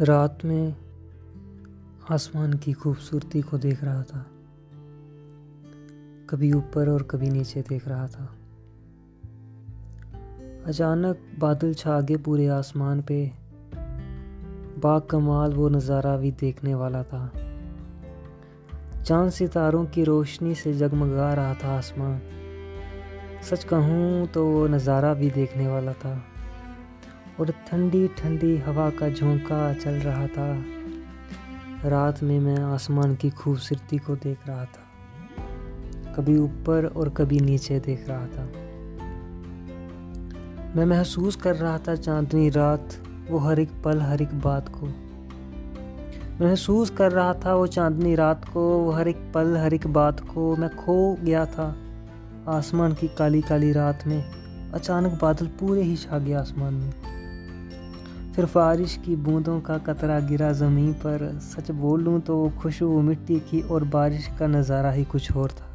रात में आसमान की खूबसूरती को देख रहा था। कभी ऊपर और कभी नीचे देख रहा था। अचानक बादल छा गए पूरे आसमान पे। बाग कमाल वो नज़ारा भी देखने वाला था। चाँद सितारों की रोशनी से जगमगा रहा था आसमान। सच कहूँ तो वो नज़ारा भी देखने वाला था। और ठंडी ठंडी हवा का झोंका चल रहा था। रात में मैं आसमान की खूबसूरती को देख रहा था। कभी ऊपर और कभी नीचे देख रहा था। मैं महसूस कर रहा था चांदनी रात, वो हर एक पल, हर एक बात को। महसूस कर रहा था वो चांदनी रात को, वो हर एक पल, हर एक बात को। मैं खो गया था आसमान की काली काली रात में। अचानक बादल पूरे ही छा गया आसमान में। फिर बारिश की बूंदों का कतरा गिरा ज़मीन पर। सच बोलूँ तो खुशबू मिट्टी की और बारिश का नज़ारा ही कुछ और था।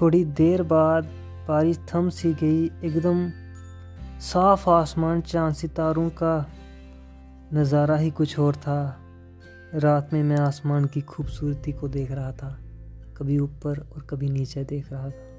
थोड़ी देर बाद बारिश थम सी गई, एकदम साफ़ आसमान, चाँद सितारों का नज़ारा ही कुछ और था। रात में मैं आसमान की खूबसूरती को देख रहा था, कभी ऊपर और कभी नीचे देख रहा था।